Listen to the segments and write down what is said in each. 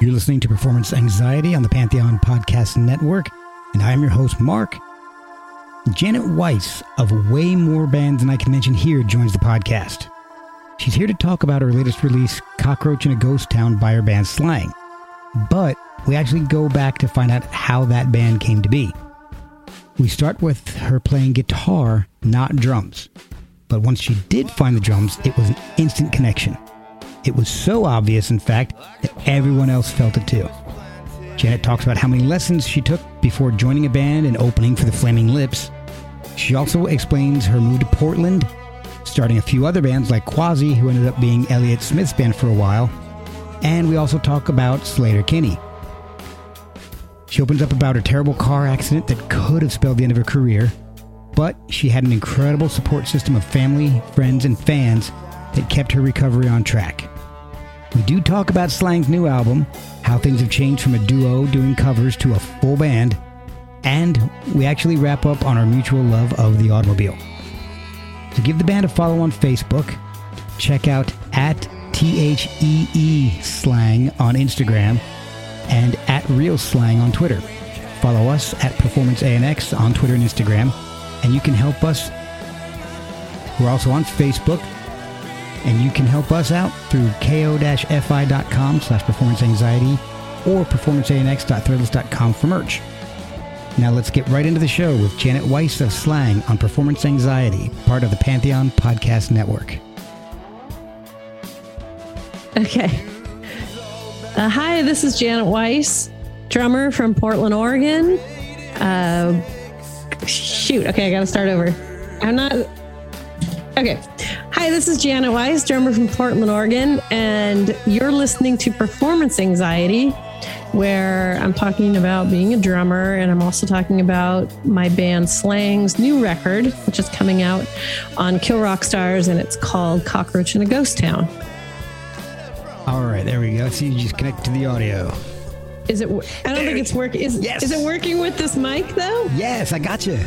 You're listening to Performance Anxiety on the Pantheon Podcast Network, and I am your host, Mark. Janet Weiss of Way More Bands Than I Can Mention Here joins the podcast. She's here to talk about her latest release, Cockroach in a Ghost Town by her band Slang. But we actually go back to find out how that band came to be. We start with her playing guitar, not drums. But once she did find the drums, it was an instant connection. It was so obvious, in fact, that everyone else felt it too. Janet talks about how many lessons she took before joining a band and opening for the Flaming Lips. She also explains her move to Portland, starting a few other bands like Quasi, who ended up being Elliott Smith's band for a while. And we also talk about Sleater-Kinney. She opens up about her terrible car accident that could have spelled the end of her career, but she had an incredible support system of family, friends, and fans that kept her recovery on track. We do talk about Slang's new album, how things have changed from a duo doing covers to a full band, and we actually wrap up on our mutual love of the automobile. So give the band a follow on Facebook, check out at THEE Slang on Instagram, and at Real Slang on Twitter. Follow us at Performance ANX on Twitter and Instagram, and you can help us. We're also on Facebook, and you can help us out through ko-fi.com slash performance anxiety or performanceanx.threadless.com for merch. Now let's get right into the show with Janet Weiss of Slang on Performance Anxiety, part of the Pantheon Podcast Network. Okay. Uh, hi, this is Janet Weiss, drummer from Portland, Oregon. Uh, shoot. Okay, I got to start over. I'm not. Okay. Hi, this is Janet Weiss, drummer from Portland, Oregon, and you're listening to Performance Anxiety, where I'm talking about being a drummer, and I'm also talking about my band Slang's new record, which is coming out on Kill Rock Stars, and it's called Cockroach in a Ghost Town. All right, there we go. So you just connect to the audio. Is it? I don't think it's working. Is, Yes. is it working with this mic though? Yes, I got you.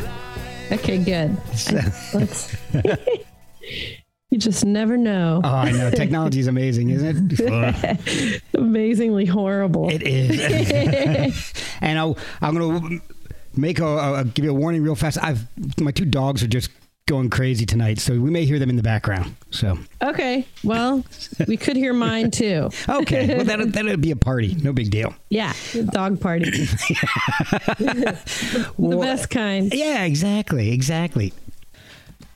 Okay, good. Let's- you just never know. Oh, I know. Technology is amazing, isn't it? Amazingly horrible. it is. and I'll, I'm going to make a, a, give you a warning real fast. I've my two dogs are just going crazy tonight, so we may hear them in the background. So okay, well, we could hear mine too. okay, well that'll, that'll be a party. No big deal. Yeah, dog party. the best kind. Yeah, exactly, exactly.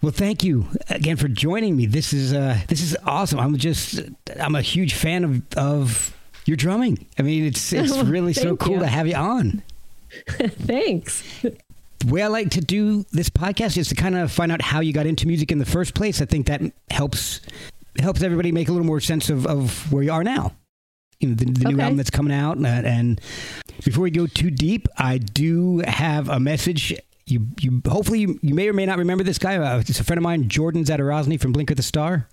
Well, thank you again for joining me. This is uh, this is awesome. I'm just I'm a huge fan of of your drumming. I mean, it's it's really so cool you. to have you on. Thanks. The way I like to do this podcast is to kind of find out how you got into music in the first place. I think that helps helps everybody make a little more sense of, of where you are now. You know, the, the new album that's coming out. And, and before we go too deep, I do have a message. You, you hopefully you, you may or may not remember this guy. Uh, it's a friend of mine, Jordan Zadorozny from Blinker the Star.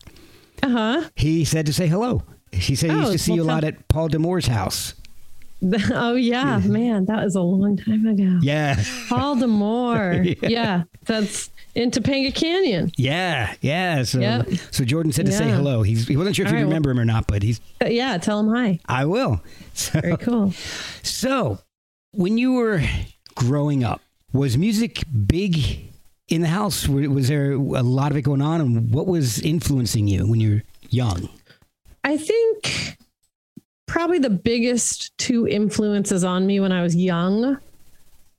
Uh huh. He said to say hello. He said he used Oh, to see you a lot at Paul Demore's house. Oh yeah, man, that was a long time ago. Yeah, Paul Demore. Yeah. yeah. that's in Topanga Canyon. yeah, yeah. So, Yep. so Jordan said to say hello. He's, he wasn't sure if All you right, well- remember him or not, but he's Uh, yeah, tell him hi. I will. So, Very cool. so, when you were growing up, was music big in the house? Was there a lot of it going on? And what was influencing you when you were young? I think probably the biggest two influences on me when I was young.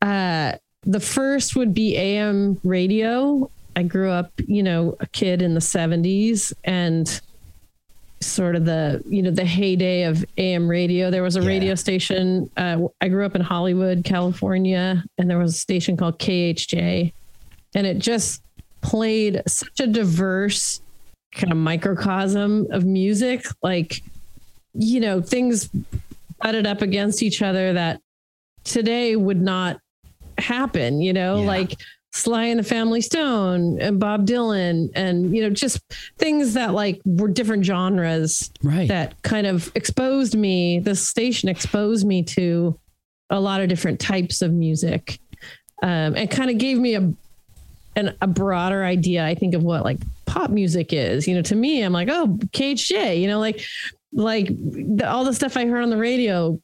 Uh, the first would be AM radio. I grew up, you know, a kid in the 70s and sort of the, you know, the heyday of AM radio. There was a Yeah. radio station. Uh, I grew up in Hollywood, California, and there was a station called KHJ. And it just played such a diverse kind of microcosm of music. Like, you know, things butted up against each other that today would not happen, you know, Yeah. like Sly and the Family Stone and Bob Dylan and, you know, just things that like were different genres Right. that kind of exposed me, the station exposed me to a lot of different types of music um, and kind of gave me a, an, a broader idea, I think, of what like pop music is. You know, to me, I'm like, oh, KHJ, you know, like, like the, all the stuff I heard on the radio,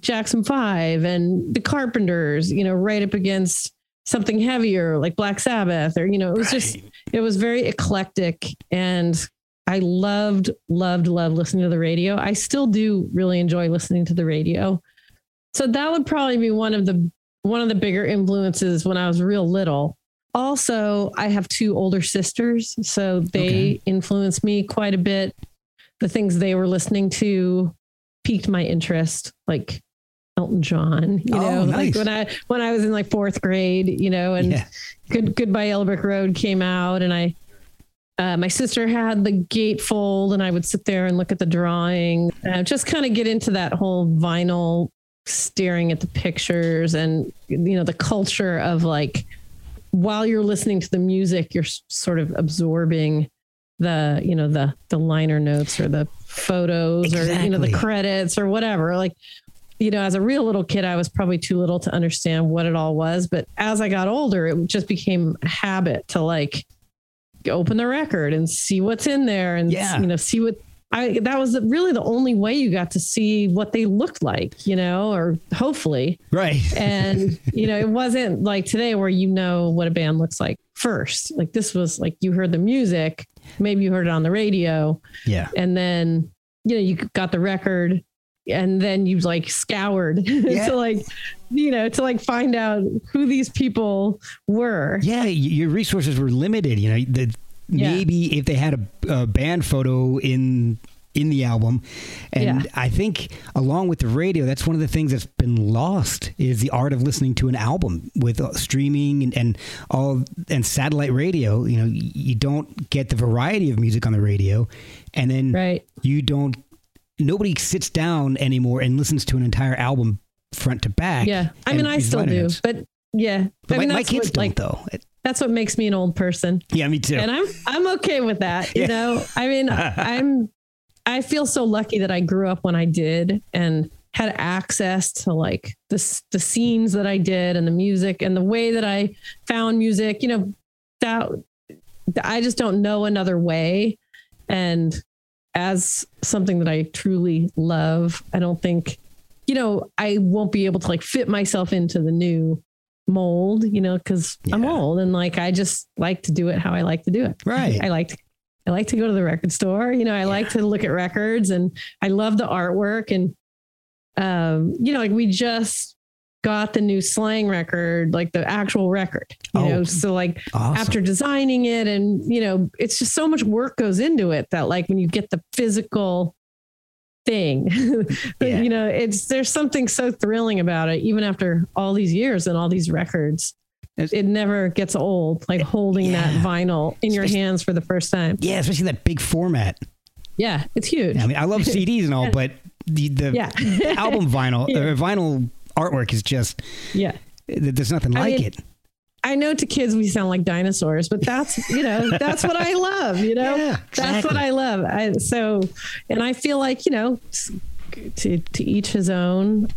Jackson Five and the Carpenters, you know, right up against something heavier like Black Sabbath, or you know, it was just it was very eclectic and I loved, loved, loved listening to the radio. I still do really enjoy listening to the radio. So that would probably be one of the one of the bigger influences when I was real little. Also, I have two older sisters, so they Okay. influenced me quite a bit. The things they were listening to piqued my interest, like Elton John, you Oh, know, nice. like when I when I was in like fourth grade, you know, and Yeah. Good Goodbye Yellow Brick Road came out, and I uh, my sister had the gatefold, and I would sit there and look at the drawing, uh, just kind of get into that whole vinyl, staring at the pictures, and you know the culture of like while you're listening to the music, you're s- sort of absorbing the you know the the liner notes or the photos or you know the credits or whatever like you know as a real little kid i was probably too little to understand what it all was but as i got older it just became a habit to like open the record and see what's in there and Yeah. you know see what i that was really the only way you got to see what they looked like you know or hopefully Right. and you know it wasn't like today where you know what a band looks like first like this was like you heard the music maybe you heard it on the radio yeah. and then you know you got the record and then you like scoured Yeah. to like you know to like find out who these people were Yeah, your resources were limited. You know, the, Yeah. maybe if they had a, a band photo in in the album, and Yeah. I think along with the radio, that's one of the things that's been lost is the art of listening to an album with uh, streaming and, and all and satellite radio. You know, you don't get the variety of music on the radio, and then right you don't. Nobody sits down anymore and listens to an entire album front to back. yeah i mean i still do notes. but yeah But I mean, my, my kids what, don't like though. that's what makes me an old person Yeah, me too. and I'm I'm okay with that. You Yeah. know, I mean, I'm I feel so lucky that I grew up when I did and had access to like the the scenes that I did and the music and the way that I found music. You know, that I just don't know another way. And as something that I truly love, I don't think, you know, I won't be able to like fit myself into the new mold, you know, because I'm old and like I just like to do it how I like to do it. Right. I like to I like to go to the record store. You know, I like to look at records and I love the artwork and um, you know, like we just got the new slang record, like the actual record. You Oh. know, so like Awesome. after designing it and you know it's just so much work goes into it that like when you get the physical thing but, Yeah. you know it's there's something so thrilling about it even after all these years and all these records It's- it never gets old like holding that vinyl in your hands for the first time Yeah, especially that big format. yeah it's huge I mean, I love CDs and all, but the the yeah album vinyl Yeah. vinyl artwork is just yeah there's nothing I like mean, it. I know to kids we sound like dinosaurs, but that's you know that's what I love. You know, Yeah, that's what. I love. I, so, and I feel like you know, to to each his own.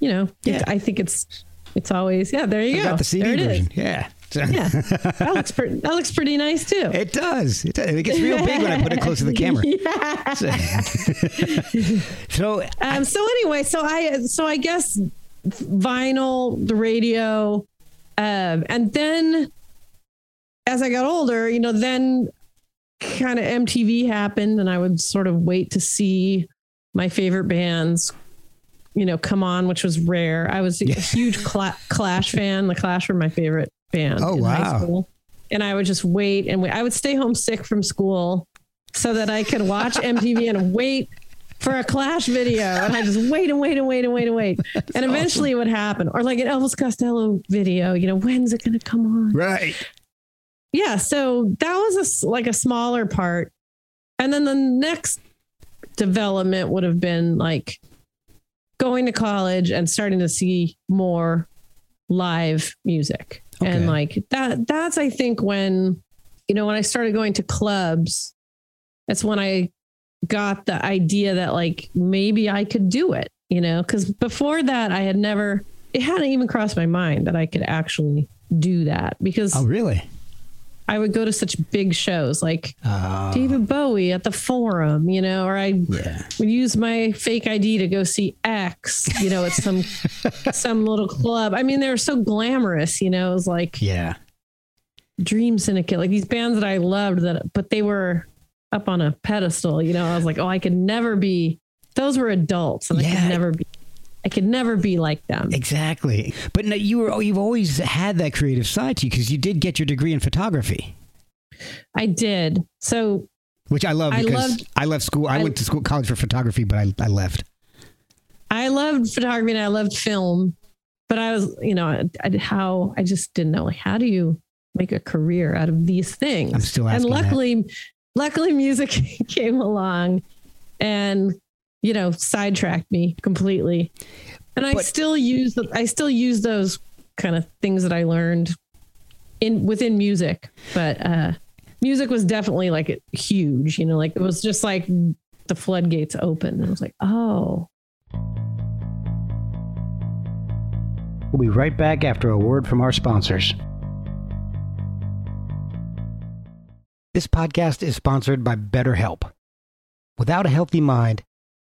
You know, Yeah. I think it's it's always yeah. There you I go. the CD there it is. version. Yeah. So- Yeah, that looks pretty. That looks pretty nice too. It does. It, does. it gets real big when I put it close to the camera. Yeah. So, Um, so anyway, so I so I guess vinyl, the radio, um, and then as I got older, you know, then kind of MTV happened, and I would sort of wait to see my favorite bands, you know, come on, which was rare. I was a Yeah. huge Cla- Clash fan. The Clash were my favorite band. Oh, in high wow. school. And I would just wait and wait. I would stay home sick from school so that I could watch MTV and wait for a Clash video. And I just wait and wait and wait and wait and wait. and eventually it would happen. Or like an Elvis Costello video, you know, when's it going to come on? right. yeah, so that was a like a smaller part. And then the next development would have been like going to college and starting to see more live music. Okay. And like that that's I think when you know when I started going to clubs that's when I got the idea that like maybe I could do it, you know, cuz before that I had never it hadn't even crossed my mind that I could actually do that because Oh, really? I would go to such big shows like Uh, David Bowie at the Forum, you know, or I yeah. would use my fake ID to go see X, you know, at some some little club. I mean, they were so glamorous, you know, it was like Yeah. Dream Syndicate, like these bands that I loved that but they were up on a pedestal, you know. I was like, oh, I could never be those were adults and I could never be I could never be like them. Exactly. But no, you were you've always had that creative side to you because you did get your degree in photography, I did. So which I love I because loved- I left school. I, I- went to school college for photography, but I, I left. I loved photography and I loved film, but I was, you know, I, I, how I just didn't know like how do you make a career out of these things? I'm still and asking that. luckily, luckily, music came along, and you know, sidetracked me completely. And I But- still use the, I still use those kind of things that I learned in within music, but uh, music was definitely like huge. You know, like it was just like the floodgates open. It was like, oh. We'll be right back after a word from our sponsors. This podcast is sponsored by BetterHelp. Without a healthy mind,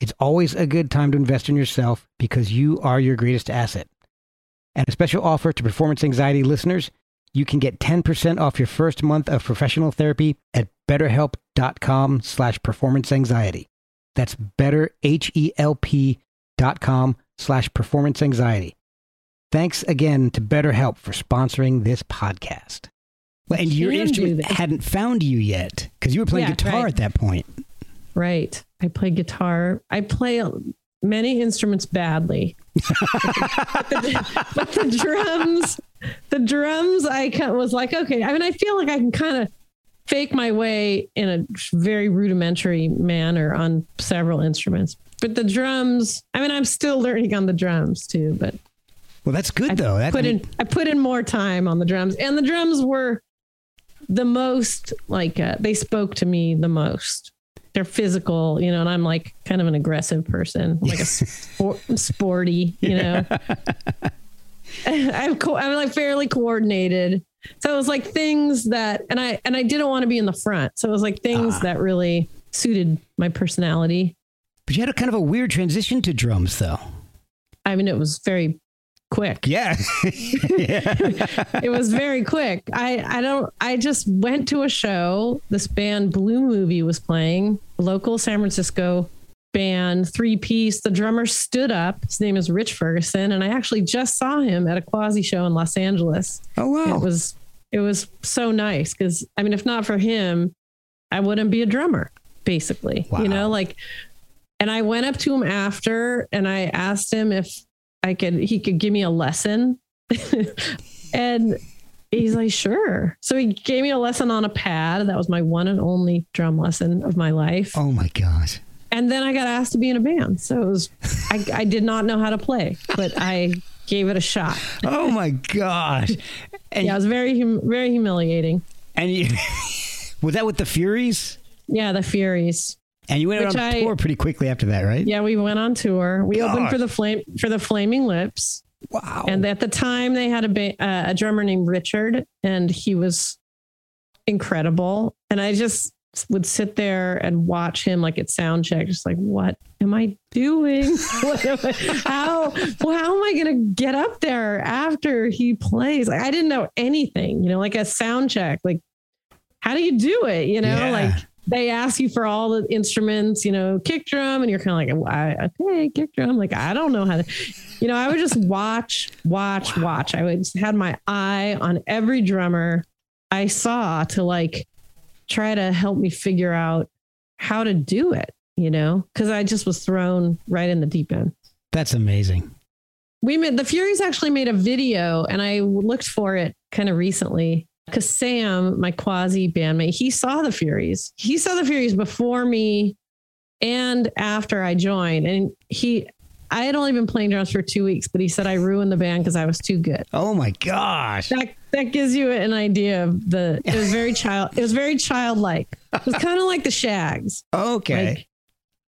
It's always a good time to invest in yourself because you are your greatest asset. And a special offer to performance anxiety listeners, you can get 10% off your first month of professional therapy at betterhelp.com slash performance anxiety. That's betterhelp.com slash performance anxiety. Thanks again to BetterHelp for sponsoring this podcast. Well, and your instrument hadn't found you yet because you were playing Yeah, guitar right. at that point. Right. I play guitar. I play many instruments badly. but, the, but the drums, the drums, I was like, okay. I mean, I feel like I can kind of fake my way in a very rudimentary manner on several instruments. But the drums, I mean, I'm still learning on the drums too. But Well, that's good I though. That, put in, I put in more time on the drums, and the drums were the most like uh, they spoke to me the most. They're physical, you know, and I'm like kind of an aggressive person, like a sport, sporty, you know. I'm co- I'm like fairly coordinated, so it was like things that, and I and I didn't want to be in the front, so it was like things Ah. that really suited my personality. but you had a kind of a weird transition to drums though. I mean, it was very quick. Yeah. yeah. it was very quick. I I don't I just went to a show. This band Blue Movie was playing. Local San Francisco band, three piece. The drummer stood up. His name is Rich Ferguson, and I actually just saw him at a quasi show in Los Angeles. Oh wow. It was it was so nice because I mean, if not for him, I wouldn't be a drummer. Basically, Wow. you know, like. And I went up to him after, and I asked him if I could he could give me a lesson, and he's like, sure. So he gave me a lesson on a pad. That was my one and only drum lesson of my life. oh my gosh. And then I got asked to be in a band. So it was, I, I did not know how to play, but I gave it a shot. Oh my gosh. And Yeah, it was very, hum- very humiliating. and you was that with the Furies? Yeah, the Furies. And you went Which on I- tour pretty quickly after that, right? Yeah, we went on tour. We opened for the flame for the Flaming Lips. Wow. And at the time, they had a ba- uh, a drummer named Richard, and he was incredible. And I just would sit there and watch him like at sound check, just like, what am I doing? Am I- how well, how am I going to get up there after he plays? Like, I didn't know anything, you know, like a sound check. Like, how do you do it? You know, Yeah. like they ask you for all the instruments, you know, kick drum, and you're kind of like, "Why- okay, kick drum. Like, I don't know how to, you know, I would just watch, watch, watch. I would just had my eye on every drummer I saw to like try to help me figure out how to do it, you know, because I just was thrown right in the deep end. That's amazing. We made the Furies actually made a video, and I looked for it kind of recently because Sam, my quasi bandmate, he saw the Furies. He saw the Furies before me and after I joined, and he. I had only been playing drums for two weeks, but he said I ruined the band because I was too good. Oh my gosh. That that gives you an idea of the. It was very child. It was very childlike. It was kind of like the Shaggs. Okay. Like,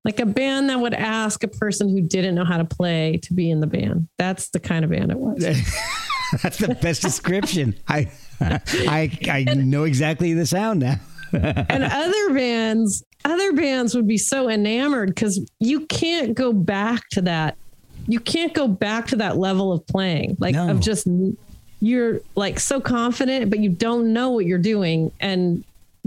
like a band that would ask a person who didn't know how to play to be in the band. That's the kind of band it was. That's the best description. I, I, I know exactly the sound now. and other bands, other bands would be so enamored because you can't go back to that. You can't go back to that level of playing, like No. of just you're like so confident, but you don't know what you're doing. And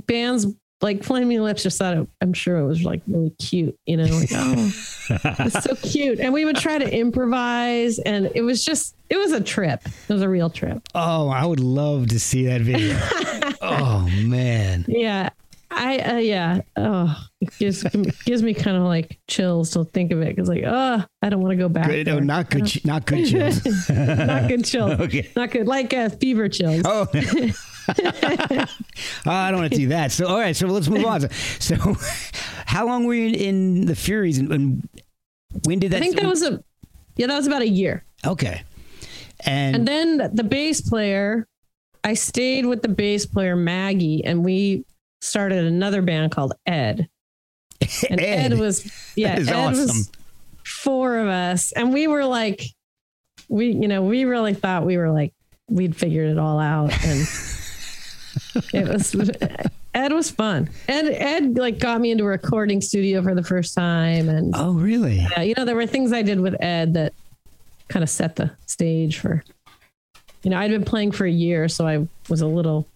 bands like Flaming Lips just thought it, I'm sure it was like really cute, you know, like, oh, it's so cute. And we would try to improvise, and it was just, it was a trip. It was a real trip. Oh, I would love to see that video. oh man. Yeah. I uh, yeah. Oh, it gives gives me kind of like chills to think of it because like oh, I don't want to go back. Good, no, not good. Not good chills. not good chills. Okay. Not good. Like uh, fever chills. Oh. Oh, I don't want to do that. So, all right. So let's move on. So, how long were you in the Furies, and, and when did that? I think that was a yeah, that was about a year. okay. And, And then the bass player, I stayed with the bass player Maggie, and we started another band called Ed. And Ed, was yeah, Ed awesome. was four of us, and we were like, we you know we really thought we were like we'd figured it all out, and it was Ed was fun. Ed Ed like got me into a recording studio for the first time, and oh, really? yeah, you know, there were things I did with Ed that kind of set the stage for, you know, I'd been playing for a year, so I was a little,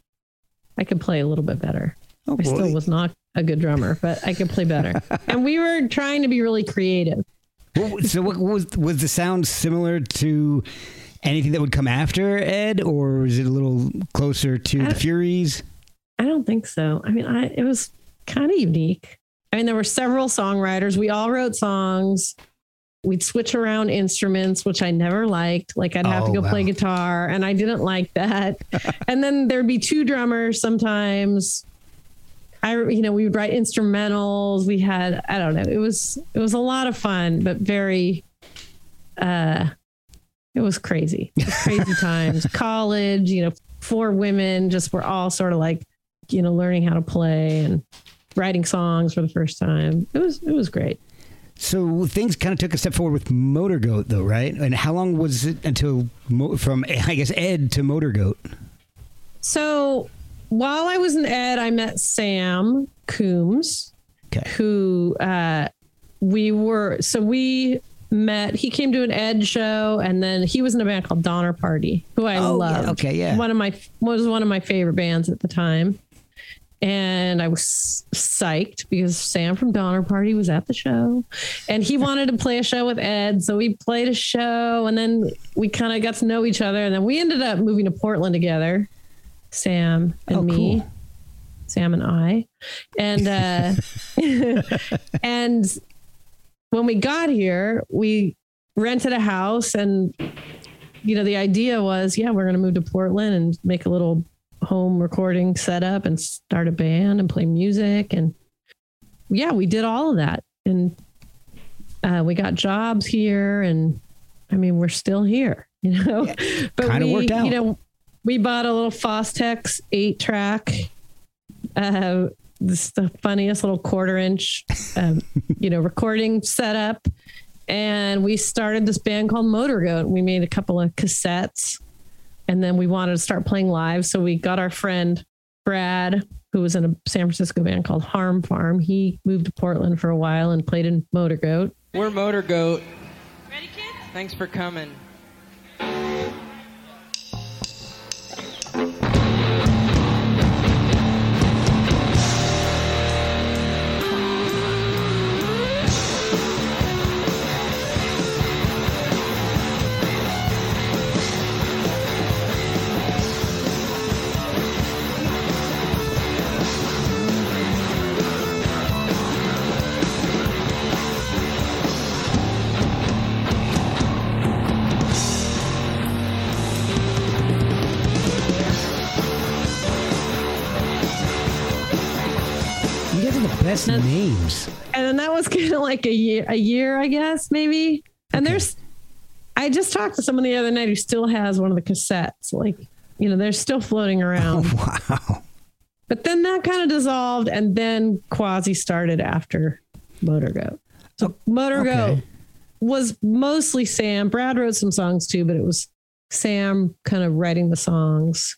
I could play a little bit better. Oh, I still was not a good drummer, but I could play better. and we were trying to be really creative. What- so, what was was the sound similar to anything that would come after Ed, or was it a little closer to the Furies? I don't think so. I mean, I it was kind of unique. I mean, there were several songwriters. We all wrote songs. We'd switch around instruments, which I never liked. Like I'd have Oh, to go wow. play guitar, and I didn't like that. and then there'd be two drummers sometimes. I, you know, we would write instrumentals. We had, I don't know, it was it was a lot of fun, but very, uh, it was crazy, It was crazy times. College, you know, four women just were all sort of like, you know, learning how to play and writing songs for the first time. It was it was great. So things kind of took a step forward with Motor Goat, though, right? And how long was it until Mo- from I guess Ed to Motor Goat? So while I was in Ed, I met Sam Coomes, Okay. who uh, we were. So we met. He came to an Ed show, and then he was in a band called Donner Party, who I Oh, yeah. Okay, yeah. One of my was one of my favorite bands at the time. And I was psyched because Sam from Donner Party was at the show and he wanted to play a show with Ed. So we played a show and then we kind of got to know each other. And then we ended up moving to Portland together, Sam and Oh, me. cool. Sam and I. And uh and when we got here, we rented a house and you know, the idea was, yeah, we're going to move to Portland and make a little home recording setup and start a band and play music and yeah, we did all of that and uh, we got jobs here and I mean, we're still here, you know. but kinda we, worked out. you know, we bought a little Fostex eight track uh, this the funniest little quarter inch, um, you know, recording setup. And we started this band called Motor Goat. We made a couple of cassettes and then we wanted to start playing live. So we got our friend Brad, who was in a San Francisco band called Harm Farm. He moved to Portland for a while and played in Motor Goat. We're Motor Goat. Ready, kids? Thanks for coming. Best names. And then that was kind of like a year, a year, I guess, maybe. And okay. there's, I just talked to someone the other night who still has one of the cassettes. Like, you know, they're still floating around. Oh, wow. But then that kind of dissolved, and then Quasi started after Motor Goat. So oh, Motor okay. Goat was mostly Sam. Brad wrote some songs too, but it was Sam kind of writing the songs.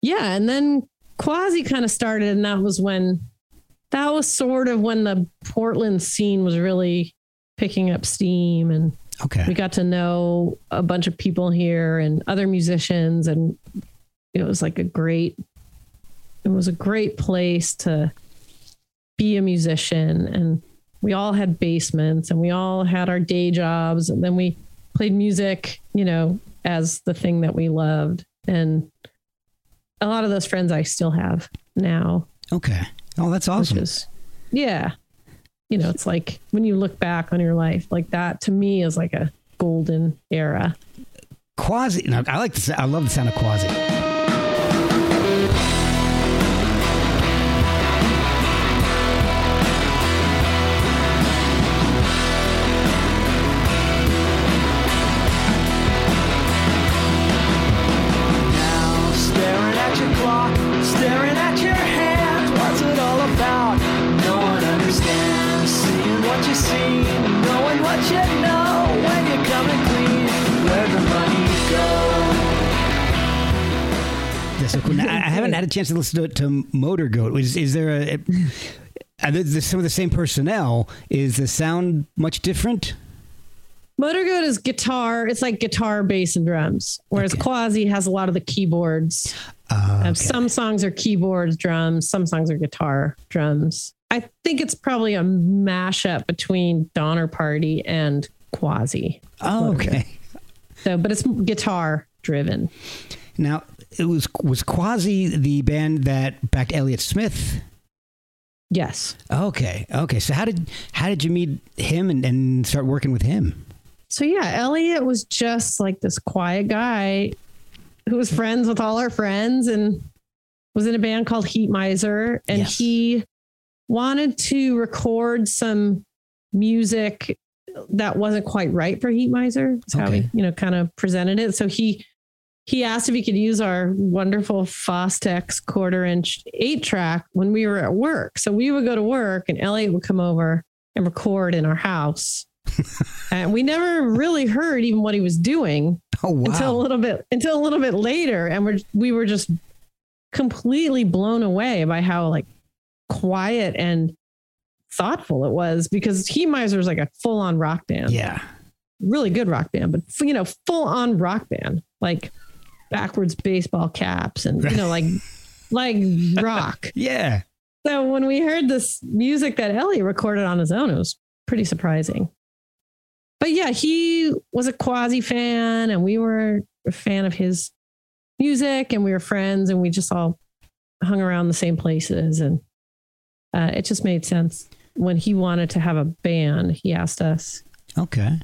Yeah, and then Quasi kind of started, and that was when that was sort of when the Portland scene was really picking up steam and okay. we got to know a bunch of people here and other musicians and it was like a great it was a great place to be a musician. And we all had basements and we all had our day jobs and then we played music you know as the thing that we loved. And a lot of those friends i still have now. Okay Oh, that's awesome. Is, yeah. You know, it's like when you look back on your life, like that to me is like a golden era. Quasi. No, I like the. I love the sound of Quasi. So cool. Now, I haven't had a chance to listen to, to Motor Goat. Is, is there a, a some of the same personnel? Is the sound much different? Motor Goat is guitar. It's like guitar, bass, and drums. Whereas okay. Quasi has a lot of the keyboards. Uh, okay. Some songs are keyboards, drums. Some songs are guitar, drums. I think it's probably a mashup between Donner Party and Quasi. Oh, okay. So, but it's guitar driven. Now, it was was Quasi the band that backed Elliott Smith. Yes. Okay. Okay. So how did how did you meet him and, and start working with him? So yeah, Elliott was just like this quiet guy who was friends with all our friends and was in a band called Heatmiser. And yes. he wanted to record some music that wasn't quite right for Heatmiser. That's okay. how he, you know, kind of presented it. So he he asked if he could use our wonderful Fostex quarter inch eight track when we were at work. So we would go to work and Elliott would come over and record in our house. and we never really heard even what he was doing oh, wow. until a little bit until a little bit later. And we're we were just completely blown away by how like quiet and thoughtful it was because Heatmiser is like a full on rock band. Yeah. Really good rock band, but you know, full on rock band. Like backwards baseball caps and you know like like rock. yeah. So when we heard this music that Ellie recorded on his own, it was pretty surprising. But yeah, he was a quasi fan and we were a fan of his music and we were friends and we just all hung around the same places and uh, it just made sense when he wanted to have a band he asked us okay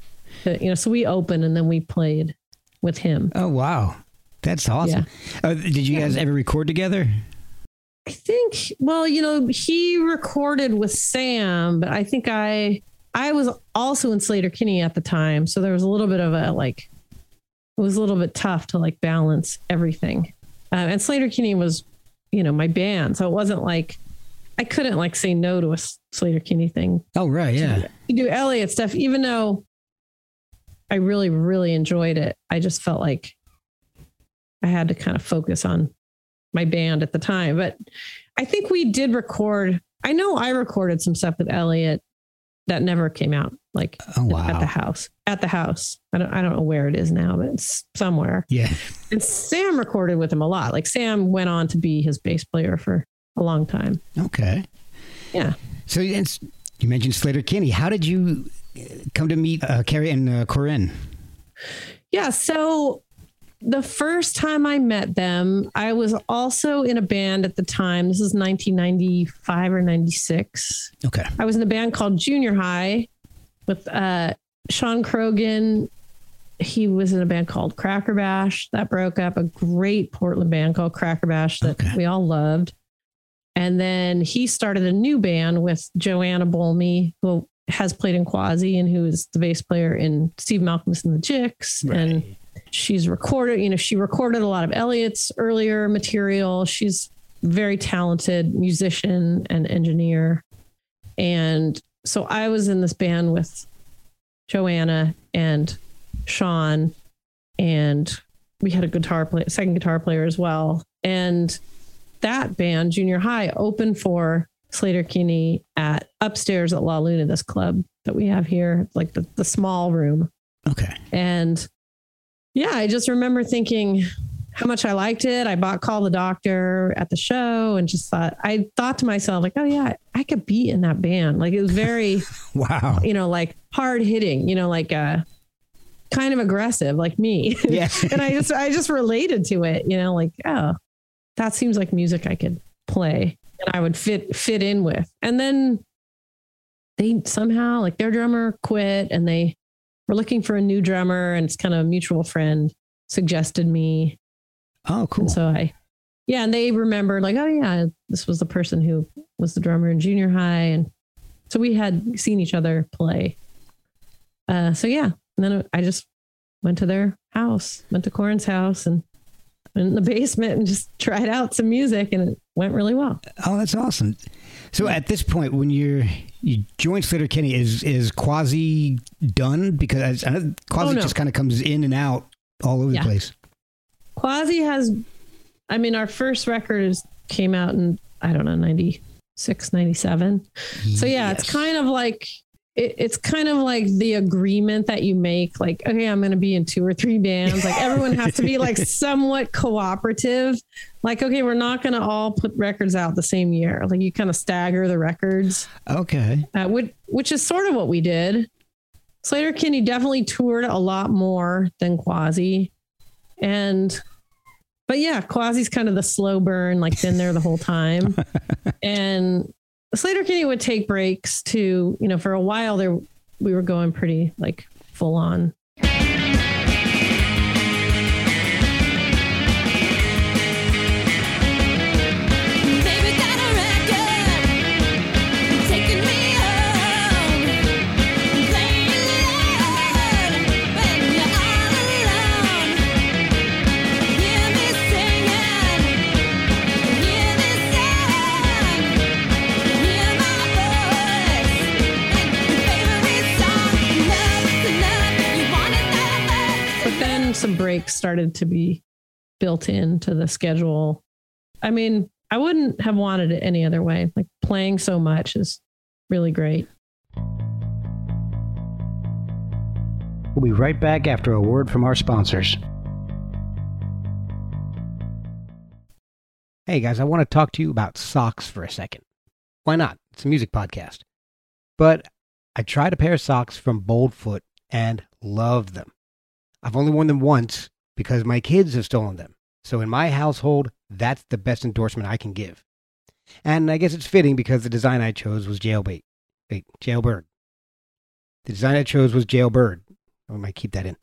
to, you know so we opened and then we played with him oh wow that's awesome. Yeah. Uh, did you guys ever record together? I think, well, you know, he recorded with Sam, but I think I I was also in Sleater-Kinney at the time, so there was a little bit of a like it was a little bit tough to like balance everything. Uh, and Sleater-Kinney was, you know, my band, so it wasn't like I couldn't like say no to a Sleater-Kinney thing. Oh right, yeah. You do Elliott stuff, even though I really, really enjoyed it. I just felt like I had to kind of focus on my band at the time. But I think we did record. I know I recorded some stuff with Elliott that never came out, like Oh wow. at the house. At the house. I don't I don't know where it is now, but it's somewhere. Yeah. And Sam recorded with him a lot. Like Sam went on to be his bass player for a long time. Okay. Yeah. So you mentioned Sleater-Kinney How did you come to meet uh, Carrie and uh, Corin? Yeah. So the first time I met them, I was also in a band at the time. This is 1995 or 96. Okay. I was in a band called Junior High with uh, Sean Croghan. He was in a band called Crackerbash that broke up, a great Portland band called Crackerbash that Okay. we all loved. And then he started a new band with Joanna Bolme, who has played in Quasi and who is the bass player in Steve Malkmus and the Jicks. And she's recorded, you know, she recorded a lot of Elliott's earlier material. She's very talented musician and engineer. And so I was in this band with Joanna and Sean, and we had a guitar player, second guitar player as well. And that band, Junior High, opened for Sleater-Kinney at upstairs at La Luna, this club that we have here, like the, the small room. Okay. And yeah, I just remember thinking how much I liked it. I bought Call the Doctor at the show and just thought, I thought to myself, like, oh, yeah, I could be in that band. Like, it was very, Wow. you know, like hard hitting, you know, like uh, kind of aggressive, like me. Yeah. and I just, I just related to it, you know, like, oh, that seems like music I could play and I would fit, fit in with. And then they somehow, like, their drummer quit and they, we're looking for a new drummer and it's kind of a mutual friend suggested me. Oh, cool. and so i yeah and they remembered like oh yeah this was the person who was the drummer in junior high. And so we had seen each other play. Uh so yeah and then i just went to their house went to Corin's house and went in the basement and just tried out some music and it went really well. Oh, that's awesome. So at this point, when you're you join Sleater-Kinney, is is Quasi done? Because I know Quasi Oh, no. just kind of comes in and out all over Yeah. the place. Quasi has, I mean, our first record is, came out in, I don't know, 96, 97. So yeah, it's kind of like, it, it's kind of like the agreement that you make, like, okay, I'm going to be in two or three bands. Like everyone has to be like somewhat cooperative. Like, okay, we're not going to all put records out the same year. Like you kind of stagger the records, okay. uh, which, which is sort of what we did. Sleater-Kinney definitely toured a lot more than Quasi. And but yeah, Quasi's kind of the slow burn, like been there the whole time. and Sleater-Kinney would take breaks to, you know, for a while there we were going pretty like full on. Breaks started to be built into the schedule. I mean, I wouldn't have wanted it any other way. Like playing so much is really great. We'll be right back after a word from our sponsors. Hey guys, I want to talk to you about socks for a second. Why not? It's a music podcast. But I tried a pair of socks from Boldfoot and loved them. I've only worn them once because my kids have stolen them. So in my household, that's the best endorsement I can give. And I guess it's fitting because the design I chose was jailbait. Wait, jailbird. The design I chose was jailbird. Oh, I might keep that in.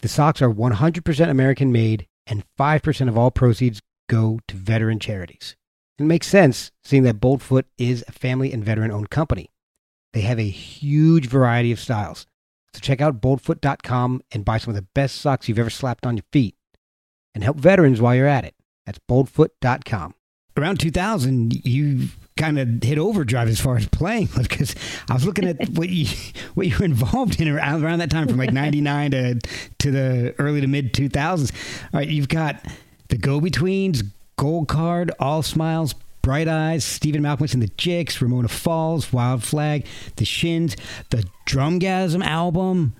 The socks are 100% American made, and 5% of all proceeds go to veteran charities. It makes sense, seeing that Boldfoot is a family and veteran owned company. They have a huge variety of styles. So check out boldfoot.com and buy some of the best socks you've ever slapped on your feet. And help veterans while you're at it. That's boldfoot.com. Around 2000, you kind of hit overdrive as far as playing because I was looking at what you what you were involved in around, around that time from like '99 to to the early to mid 2000s. All right, you've got the Go Betweens, Gold Card, All Smiles. Bright Eyes, Stephen Malkmus and the Jicks, Ramona Falls, Wild Flag, The Shins, the Drumgasm album.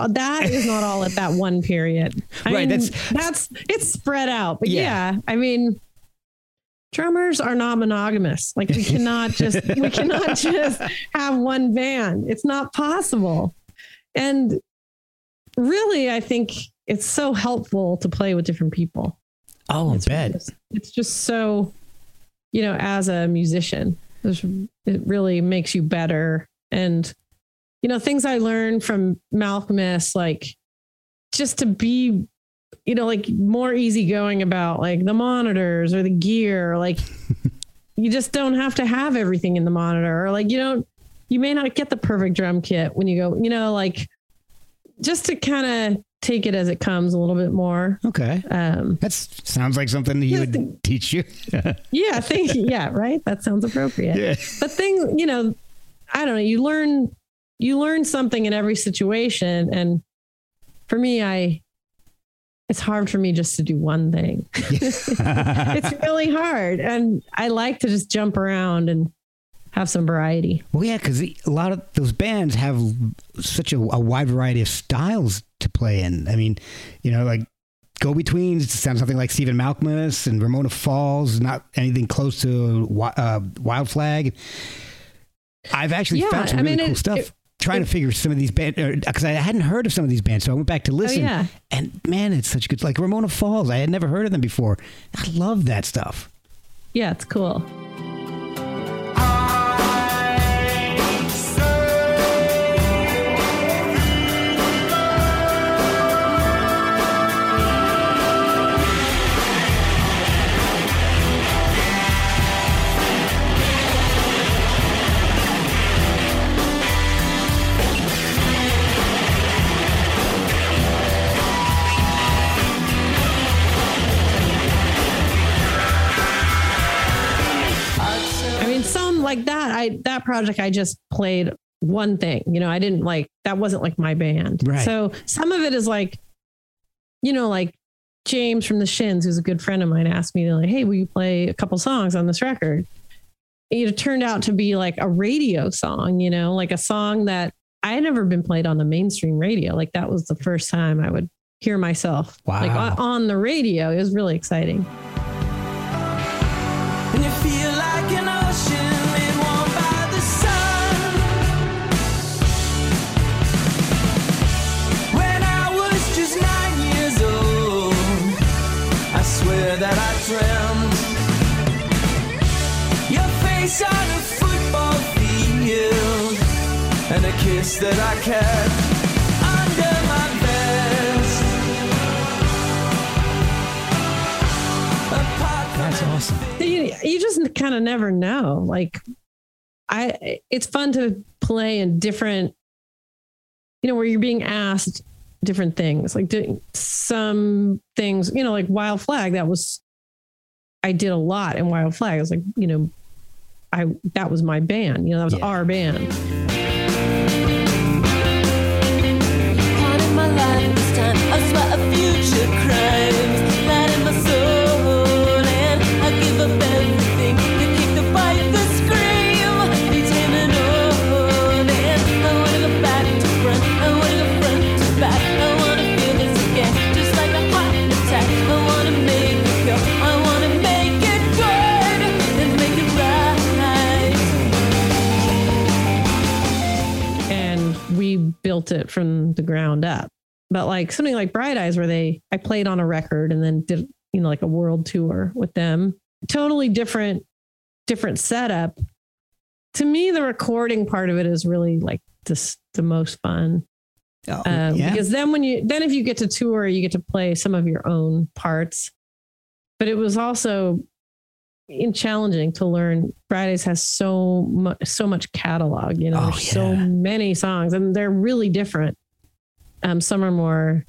Not that is not all at that one period. I Right, mean, that's- that's it's spread out. But Yeah. yeah, I mean drummers are not monogamous. Like we cannot just we cannot just have one band. It's not possible. And really I think it's so helpful to play with different people. Oh, It's bet. just- It's just so, you know, as a musician, it really makes you better. And, you know, things I learned from Malkmus, like just to be, you know, like more easygoing about like the monitors or the gear. Like you just don't have to have everything in the monitor. Or like you don't, you may not get the perfect drum kit when you go, you know, like just to kind of take it as it comes a little bit more. Okay. Um, That sounds like something that you would the- teach you. yeah, I think yeah, right. That sounds appropriate. yeah. But thing, you know, I don't know. You learn, you learn something in every situation, and for me, I, it's hard for me just to do one thing. it's really hard, and I like to just jump around and have some variety. Well, yeah, because a lot of those bands have such a, a wide variety of styles to play in. I mean, you know, like Go Betweens sounds something like Stephen Malkmus and Ramona Falls, not anything close to uh, Wild Flag. I've actually Yeah, found some I really mean, cool it- stuff. it- trying to mm. figure some of these bands because er, I hadn't heard of some of these bands, so I went back to oh, listen. Oh, yeah. And man, it's such good. Like Ramona Falls, I had never heard of them before. I love that stuff. Yeah, it's cool. Project I just played one thing. You know, I didn't like that wasn't like my band. Right. So some of it is like, you know, like James from the Shins, who's a good friend of mine, asked me to like, hey, will you play a couple songs on this record? It turned out to be like a radio song, you know, like a song that I had never been played on the mainstream radio. Like that was the first time I would hear myself like Wow. on, on the radio. It was really exciting. Face on a football field and a kiss that I kept under my vest. That's awesome. you, you just kind of never know like i it's fun to play in different you know where you're being asked different things like doing some things you know like wild flag that was i did a lot in wild flag i was like you know i that was my band. You know that was Yeah. our band. Part of my life this time, I swear a future crimes it from the ground up. But like something like Bright Eyes, where they I played on a record and then did you know like a world tour with them. Totally different different setup. To me, the recording part of it is really like this the most fun. Oh, Um, yeah. Because then when you then if you get to tour, you get to play some of your own parts. But it was also challenging to learn. Bright Eyes has so much so much catalog. You know, Oh, there's so many songs, and they're really different. Um, some are more,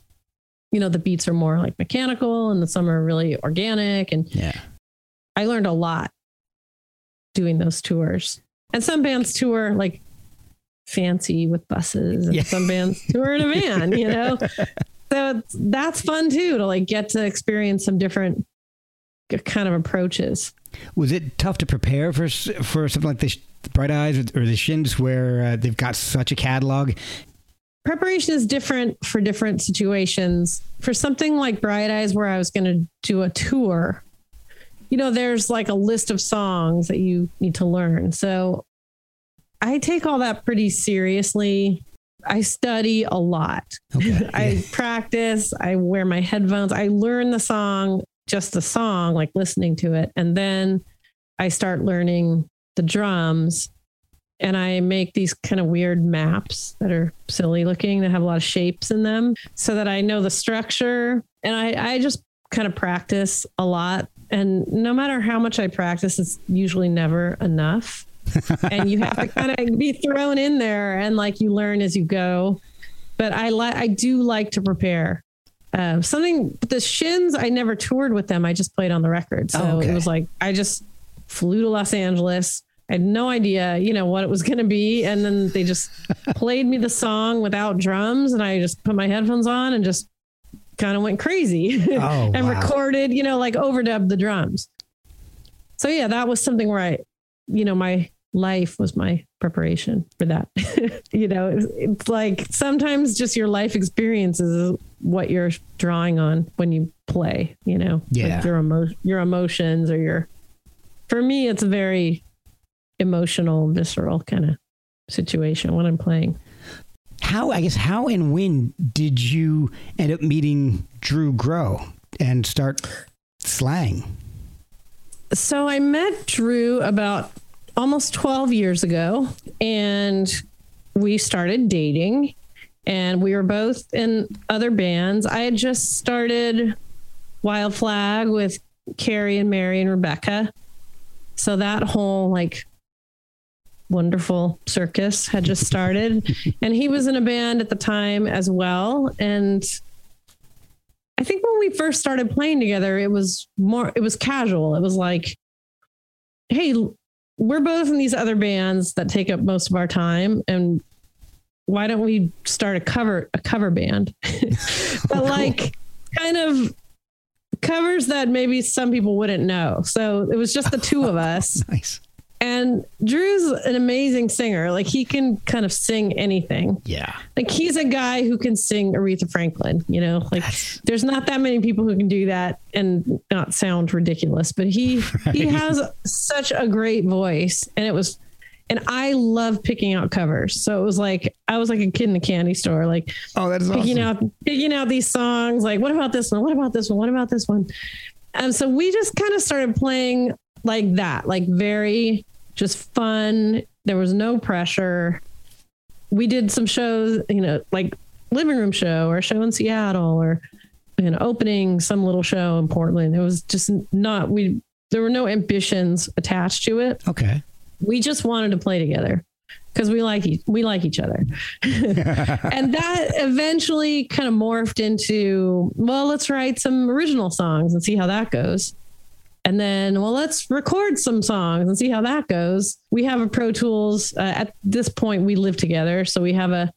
you know, the beats are more like mechanical, and the some are really organic. And yeah. I learned a lot doing those tours. And some bands tour like fancy with buses, and Yeah. some bands tour in a van, you know? so that's fun too to like get to experience some different kind of approaches. Was it tough to prepare for for something like the Bright Eyes or, or the Shins, where uh, they've got such a catalog? Preparation is different for different situations. For something like Bright Eyes, where I was going to do a tour, you know, there's like a list of songs that you need to learn. So I take all that pretty seriously. I study a lot. Okay. I practice, I wear my headphones, I learn the song, just the song, like listening to it. And then I start learning the drums and I make these kind of weird maps that are silly looking that have a lot of shapes in them so that I know the structure. And I, I just kind of practice a lot. And no matter how much I practice, it's usually never enough. and you have to kind of be thrown in there and like you learn as you go. But I like I do like to prepare. Uh, something the Shins, I never toured with them. I just played on the record. So Oh, okay. it was like I just flew to Los Angeles. I had no idea, you know, what it was going to be. And then they just played me the song without drums. And I just put my headphones on and just kind of went crazy Oh, and wow. recorded, you know, like overdubbed the drums. So yeah, that was something where I, you know, my life was my preparation for that. you know, it's, it's like sometimes just your life experiences what you're drawing on when you play, you know, Yeah. like your emo- your emotions or your, for me, it's a very emotional, visceral kind of situation when I'm playing. How I guess how and when did you end up meeting Drew Grow and start slang? So I met Drew about almost 12 years ago and we started dating and we were both in other bands. I had just started Wild Flag with Carrie and Mary and Rebecca. So that whole like wonderful circus had just started and he was in a band at the time as well and I think when we first started playing together, it was more, it was casual. It was like, hey, we're both in these other bands that take up most of our time. And why don't we start a cover, a cover band? but like kind of covers that maybe some people wouldn't know. So it was just the two of us. Nice. And Drew's an amazing singer. Like he can kind of sing anything Yeah. like he's a guy who can sing Aretha Franklin, you know, like That's- there's not that many people who can do that and not sound ridiculous, but he he has such a great voice and it was and I love picking out covers. So it was like I was like a kid in the candy store like Oh, that is awesome. picking out picking out these songs like what about this one? What about this one? What about this one? And so we just kind of started playing like that, like very just fun. There was no pressure. We did some shows, you know, like living room show or a show in Seattle or an opening some little show in Portland. It was just not we there were no ambitions attached to it. Okay. We just wanted to play together because we like e- we like each other. and that eventually kind of morphed into well, let's write some original songs and see how that goes. And then, well, let's record some songs and see how that goes. We have a Pro Tools. Uh, at this point, we live together, so we have a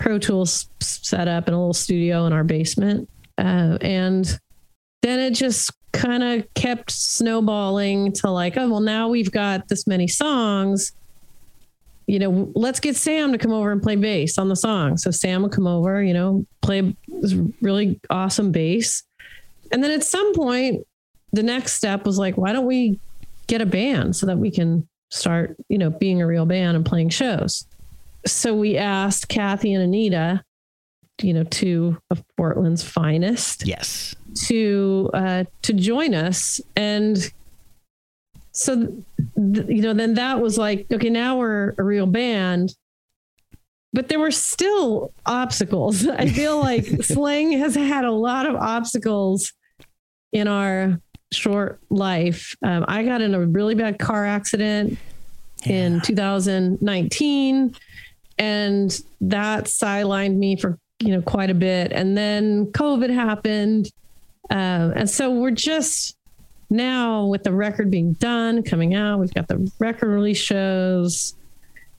Pro Tools set up in a little studio in our basement. Uh, and then it just kind of kept snowballing to like, oh, well, now we've got this many songs. You know, let's get Sam to come over and play bass on the song. So Sam would come over, you know, play this really awesome bass. And then at some point, the next step was like, why don't we get a band so that we can start, you know, being a real band and playing shows? So we asked Kathy and Anita, you know, two of Portland's finest, Yes. To uh, to join us, and so th- you know then that was like okay now we're a real band. But there were still obstacles. I feel like slang has had a lot of obstacles in our short life. Um, i got in a really bad car accident in 2019 and that sidelined me for you know quite a bit. And then covid happened um, and so we're just now with the record being done, coming out, we've got the record release shows,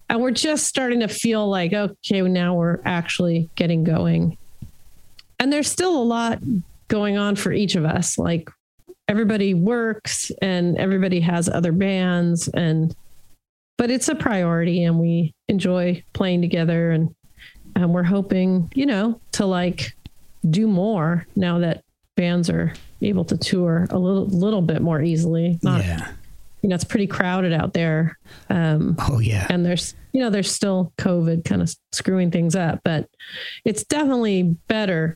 and we're just starting to feel like, okay, now we're actually getting going. And there's still a lot going on for each of us. Like everybody works and everybody has other bands and but it's a priority and we enjoy playing together and and we're hoping, you know, to like do more now that bands are able to tour a little little bit more easily. Not, yeah. you know, it's pretty crowded out there. Um, Oh yeah. and there's, you know, there's still COVID kind of screwing things up, but it's definitely better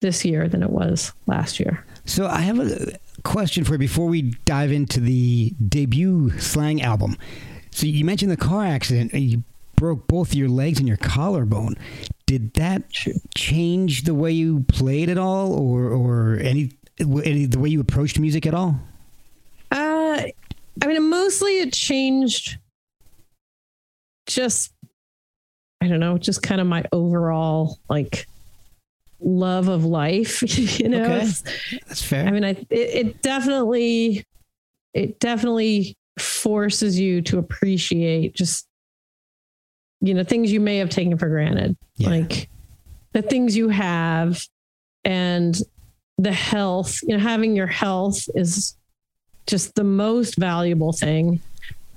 this year than it was last year. So I have a question for you before we dive into the debut slang album. So you mentioned the car accident. You broke both your legs and your collarbone. Did that change the way you played at all, or or any, any the way you approached music at all? Uh, I mean, mostly it changed just, I don't know, just kind of my overall like love of life, you know? Okay. That's fair. I mean, I it, it definitely it definitely forces you to appreciate just you know things you may have taken for granted, Yeah. like the things you have and the health. You know, having your health is just the most valuable thing,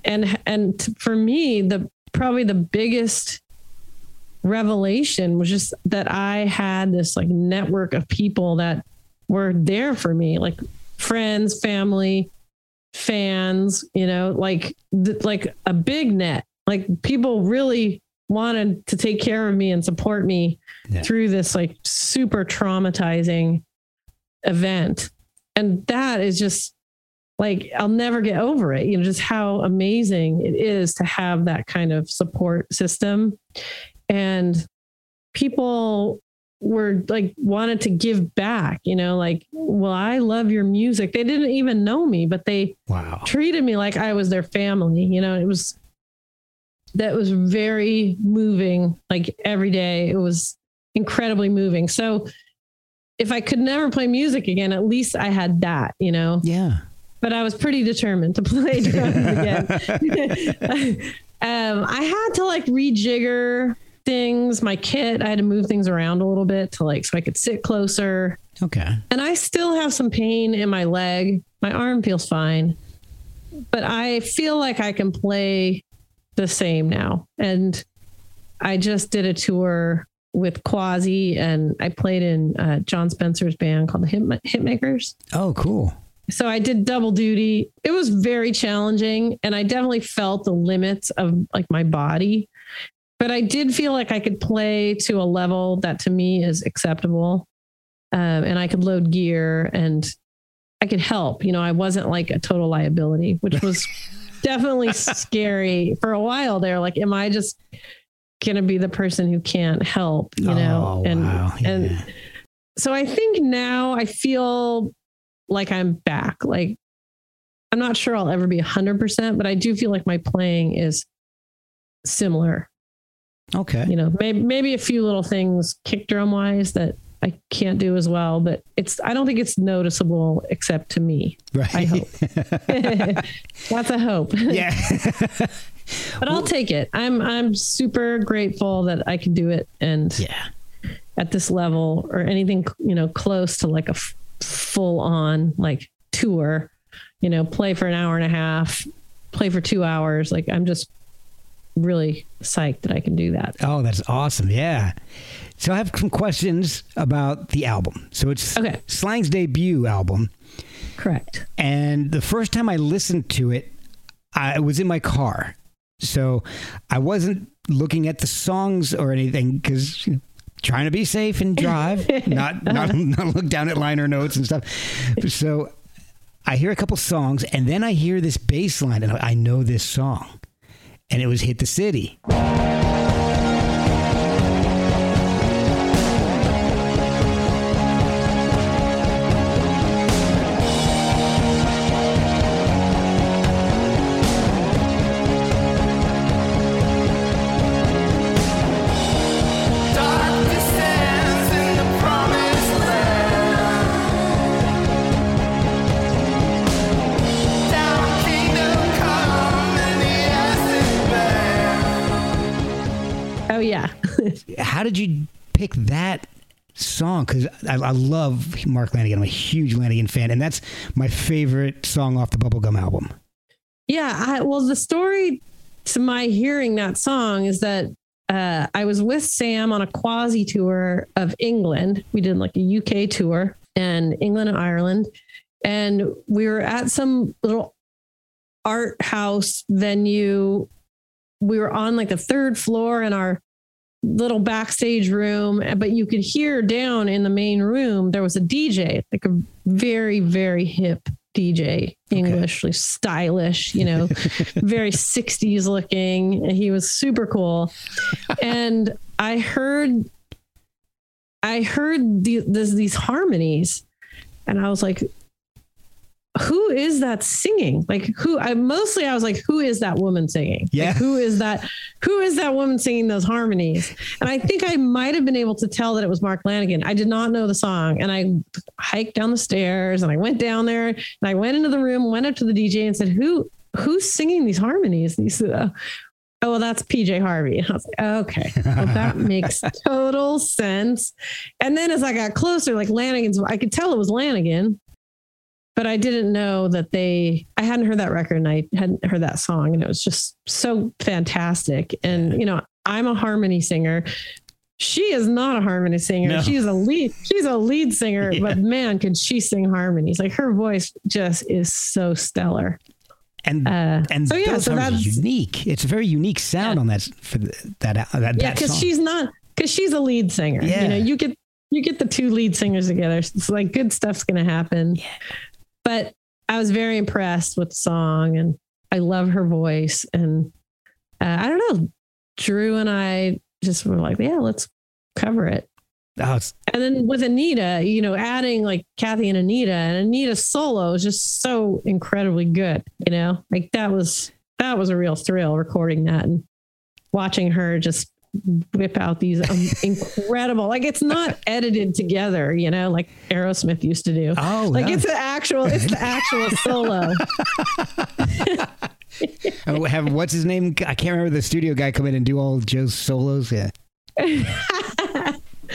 and and for me, the probably the biggest revelation was just that I had this like network of people that were there for me, like friends, family, fans, you know, like th- like a big net. Like people really wanted to take care of me and support me Yeah. through this like super traumatizing event. And that is just like I'll never get over it. You know, just how amazing it is to have that kind of support system. And people were like wanted to give back, you know, like, well, I love your music. They didn't even know me, but they wow. treated me like I was their family. You know, it was that was very moving. Like every day, it was incredibly moving. So if I could never play music again, at least I had that, you know. Yeah. But I was pretty determined to play drums again. um, I had to like rejigger things, my kit. I had to move things around a little bit to like so I could sit closer. Okay. And I still have some pain in my leg. My arm feels fine, but I feel like I can play the same now. And I just did a tour with Quasi and I played in uh, Jon Spencer's band called the Hit, Hitmakers. Oh, cool. So I did double duty. It was very challenging and I definitely felt the limits of like my body. But I did feel like I could play to a level that to me is acceptable. Um, and I could load gear and I could help. You know, I wasn't like a total liability, which was definitely scary for a while there. Like, am I just gonna be the person who can't help? You know, Oh, and wow. and so I think now I feel like I'm back. Like I'm not sure I'll ever be 100%, but I do feel like my playing is similar. Okay. You know, maybe maybe a few little things kick drum wise that I can't do as well, but it's I don't think it's noticeable except to me. Right. I hope. That's a hope. yeah. but I'll take it. I'm I'm super grateful that I can do it and yeah. at this level or anything you know close to like a f- full on like tour you know play for an hour and a half play for two hours like i'm just really psyched that i can do that Oh, that's awesome. Yeah. So I have some questions about the album. So it's Okay. Slang's debut album. correct And the first time I listened to it, I was in my car. So I wasn't looking at the songs or anything because you know, trying to be safe and drive, not, not, not look down at liner notes and stuff. So I hear a couple songs, and then I hear this bass line, and I know this song, and it was "Hit the City." How did you pick that song? Because I, I love Mark Lanegan. I'm a huge Lanigan fan, and that's my favorite song off the Bubblegum album. Yeah, I, well, the story to my hearing that song is that uh, I was with Sam on a quasi tour of England. We did like a UK tour and England and Ireland, and we were at some little art house venue. We were on like the third floor and our little backstage room, but you could hear down in the main room there was a DJ, like a very very hip DJ, Englishly stylish, you know, very 60s looking. And he was super cool. And I heard I heard the, this, these harmonies and I was like, who is that singing? Like who I mostly I was like, who is that woman singing? Yeah. Like, who is that who is that woman singing those harmonies? And I think I might have been able to tell that it was Mark Lanegan. I did not know the song. And I hiked down the stairs and I went down there and I went into the room, went up to the DJ and said, Who who's singing these harmonies? These uh, Oh, well, that's PJ Harvey. And I was like, okay, well, that makes total sense. And then as I got closer, like Lanegan's, I could tell it was Lanigan, but I didn't know that they, I hadn't heard that record and I hadn't heard that song. And it was just so fantastic. And, you know, I'm a harmony singer. She is not a harmony singer. No. She's a lead, she's a lead singer, Yeah. but man, can she sing harmonies? Like her voice just is so stellar. And Uh, and so yeah, those so that's unique. It's a very unique sound Yeah. on that for the, that that, yeah because she's not because she's a lead singer Yeah. you know you get you get the two lead singers together it's like good stuff's gonna happen but i was very impressed with the song and i love her voice. And uh, i don't know drew and i just were like yeah let's cover it. Oh, and then with anita you know adding like kathy and anita and anita's solo is just so incredibly good you know? Like that was that was a real thrill recording that and watching her just whip out these um, incredible like it's not edited together you know like aerosmith used to do oh, like yeah. it's an actual it's the actual solo Oh, have what's his name? I can't remember the studio guy come in and do all Joe's solos. Yeah,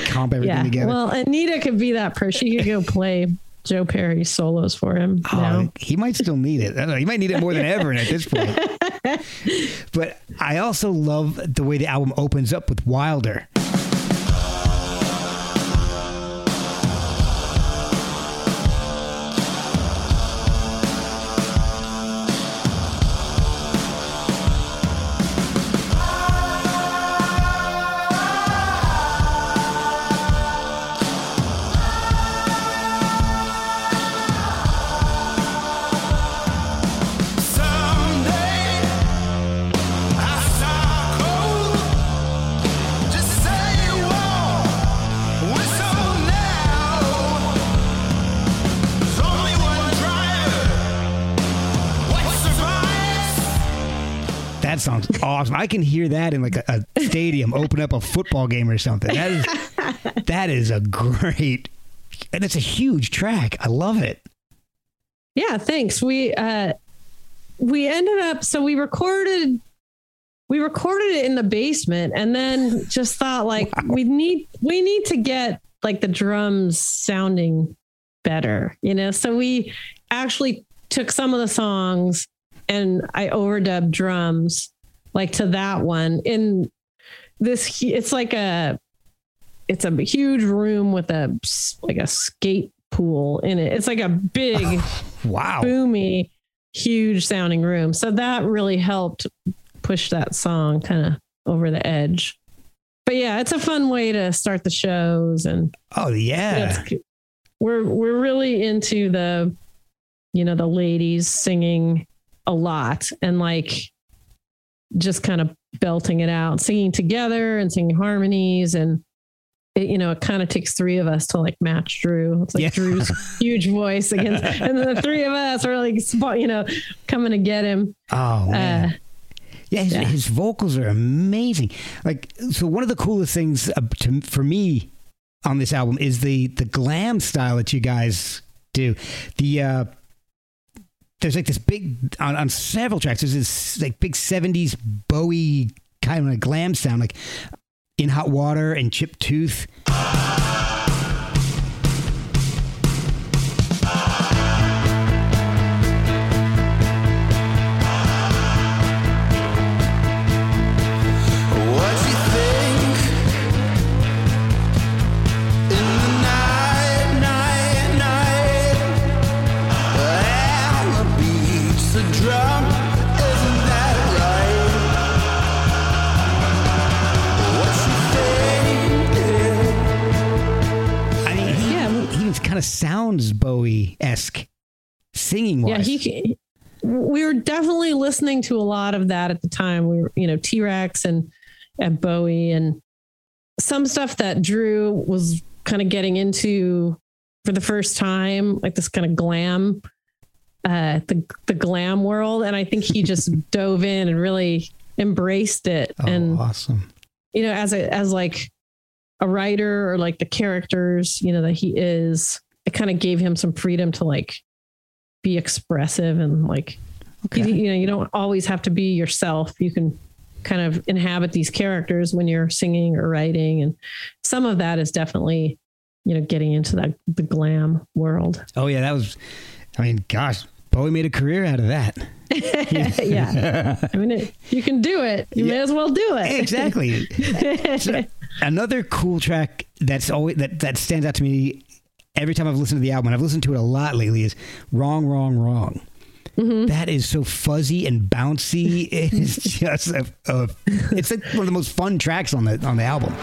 comp everything yeah together. well anita could be that person she could go play joe perry solos for him Oh, now. he might still need it. I don't know. He might need it more than ever at this point. but I also love the way the album opens up with Wilder. That song's awesome. I can hear that in like a, a stadium, open up a football game or something. That is that is a great, and it's a huge track. I love it. Yeah, thanks. We uh we ended up so we recorded we recorded it in the basement and then just thought like we need we need to get like the drums sounding better, you know. So we actually took some of the songs and I overdub drums like to that one in this it's like a it's a huge room with a like a skate pool in it. It's like a big Wow. boomy, huge sounding room. So that really helped push that song kind of over the edge. But yeah, it's a fun way to start the shows and Oh yeah. we're we're really into the you know, the ladies singing a lot and like just kind of belting it out, singing together and singing harmonies. And, it, you know, it kind of takes three of us to like match Drew. It's like Yeah. Drew's huge voice against, and then the three of us are like, you know, coming to get him. Oh. Uh, Yeah, his, Yeah. his vocals are amazing. Like, so one of the coolest things uh, to, for me on this album is the the glam style that you guys do. The uh, there's like this big on, on several tracks. There's this like big '70s Bowie kind of glam sound, like in hot water and chipped tooth. Kind of sounds Bowie esque singing wise. Yeah, he. We were definitely listening to a lot of that at the time. We were, you know, T Rex and and Bowie and some stuff that Drew was kind of getting into for the first time, like this kind of glam, uh, the the glam world. And I think he just dove in and really embraced it. oh, and awesome. you know, as a as like a writer or like the characters, you know, that he is, it kind of gave him some freedom to like be expressive and like Okay. you, you know, you don't always have to be yourself. You can kind of inhabit these characters when you're singing or writing. And some of that is definitely, you know, getting into that the glam world. Oh yeah, that was. I mean, gosh, Bowie made a career out of that. yeah. I mean, it, you can do it. You may as well do it. exactly. So, another cool track that's always that that stands out to me every time I've listened to the album. and I've listened to it a lot lately. Is "Wrong, Wrong, Wrong." Mm-hmm. That is so fuzzy and bouncy. It's just a, a it's like one of the most fun tracks on the on the album.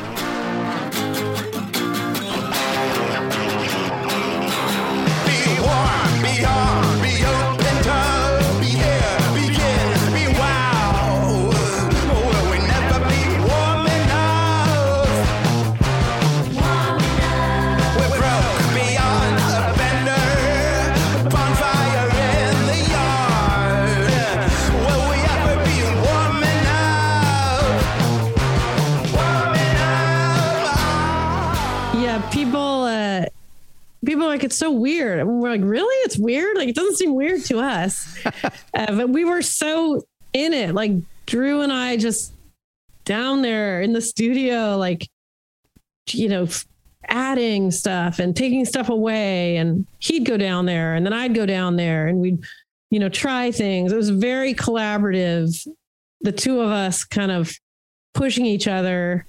People are like, it's so weird. And we're like, really? It's weird? Like, it doesn't seem weird to us. uh, but we were so in it. Like, Drew and I just down there in the studio, like, you know, adding stuff and taking stuff away. And he'd go down there and then I'd go down there and we'd, you know, try things. It was very collaborative. The two of us kind of pushing each other.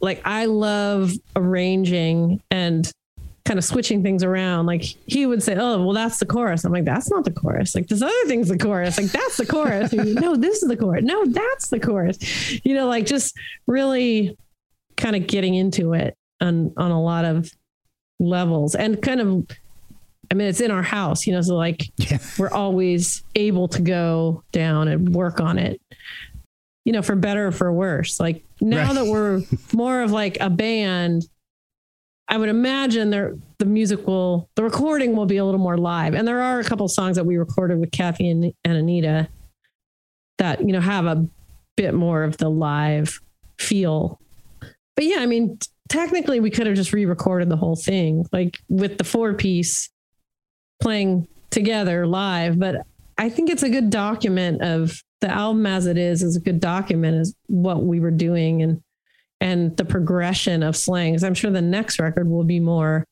Like, I love arranging and kind of switching things around. Like he would say, "Oh, well, that's the chorus." I'm like, "That's not the chorus. Like this other thing's the chorus. Like that's the chorus." No, this is the chorus. No, that's the chorus. You know, like just really kind of getting into it on on a lot of levels and kind of. I mean, it's in our house, you know, so like Yeah. we're always able to go down and work on it, you know, for better or for worse. Like now Right. that we're more of like a band, I would imagine there the music will the recording will be a little more live. And there are a couple songs that we recorded with Kathy and, and Anita that, you know, have a bit more of the live feel. But yeah, I mean, technically we could have just re-recorded the whole thing, like with the four piece playing together live. But I think it's a good document of the album as it is is a good document is what we were doing and and the progression of slangs. I'm sure the next record will be more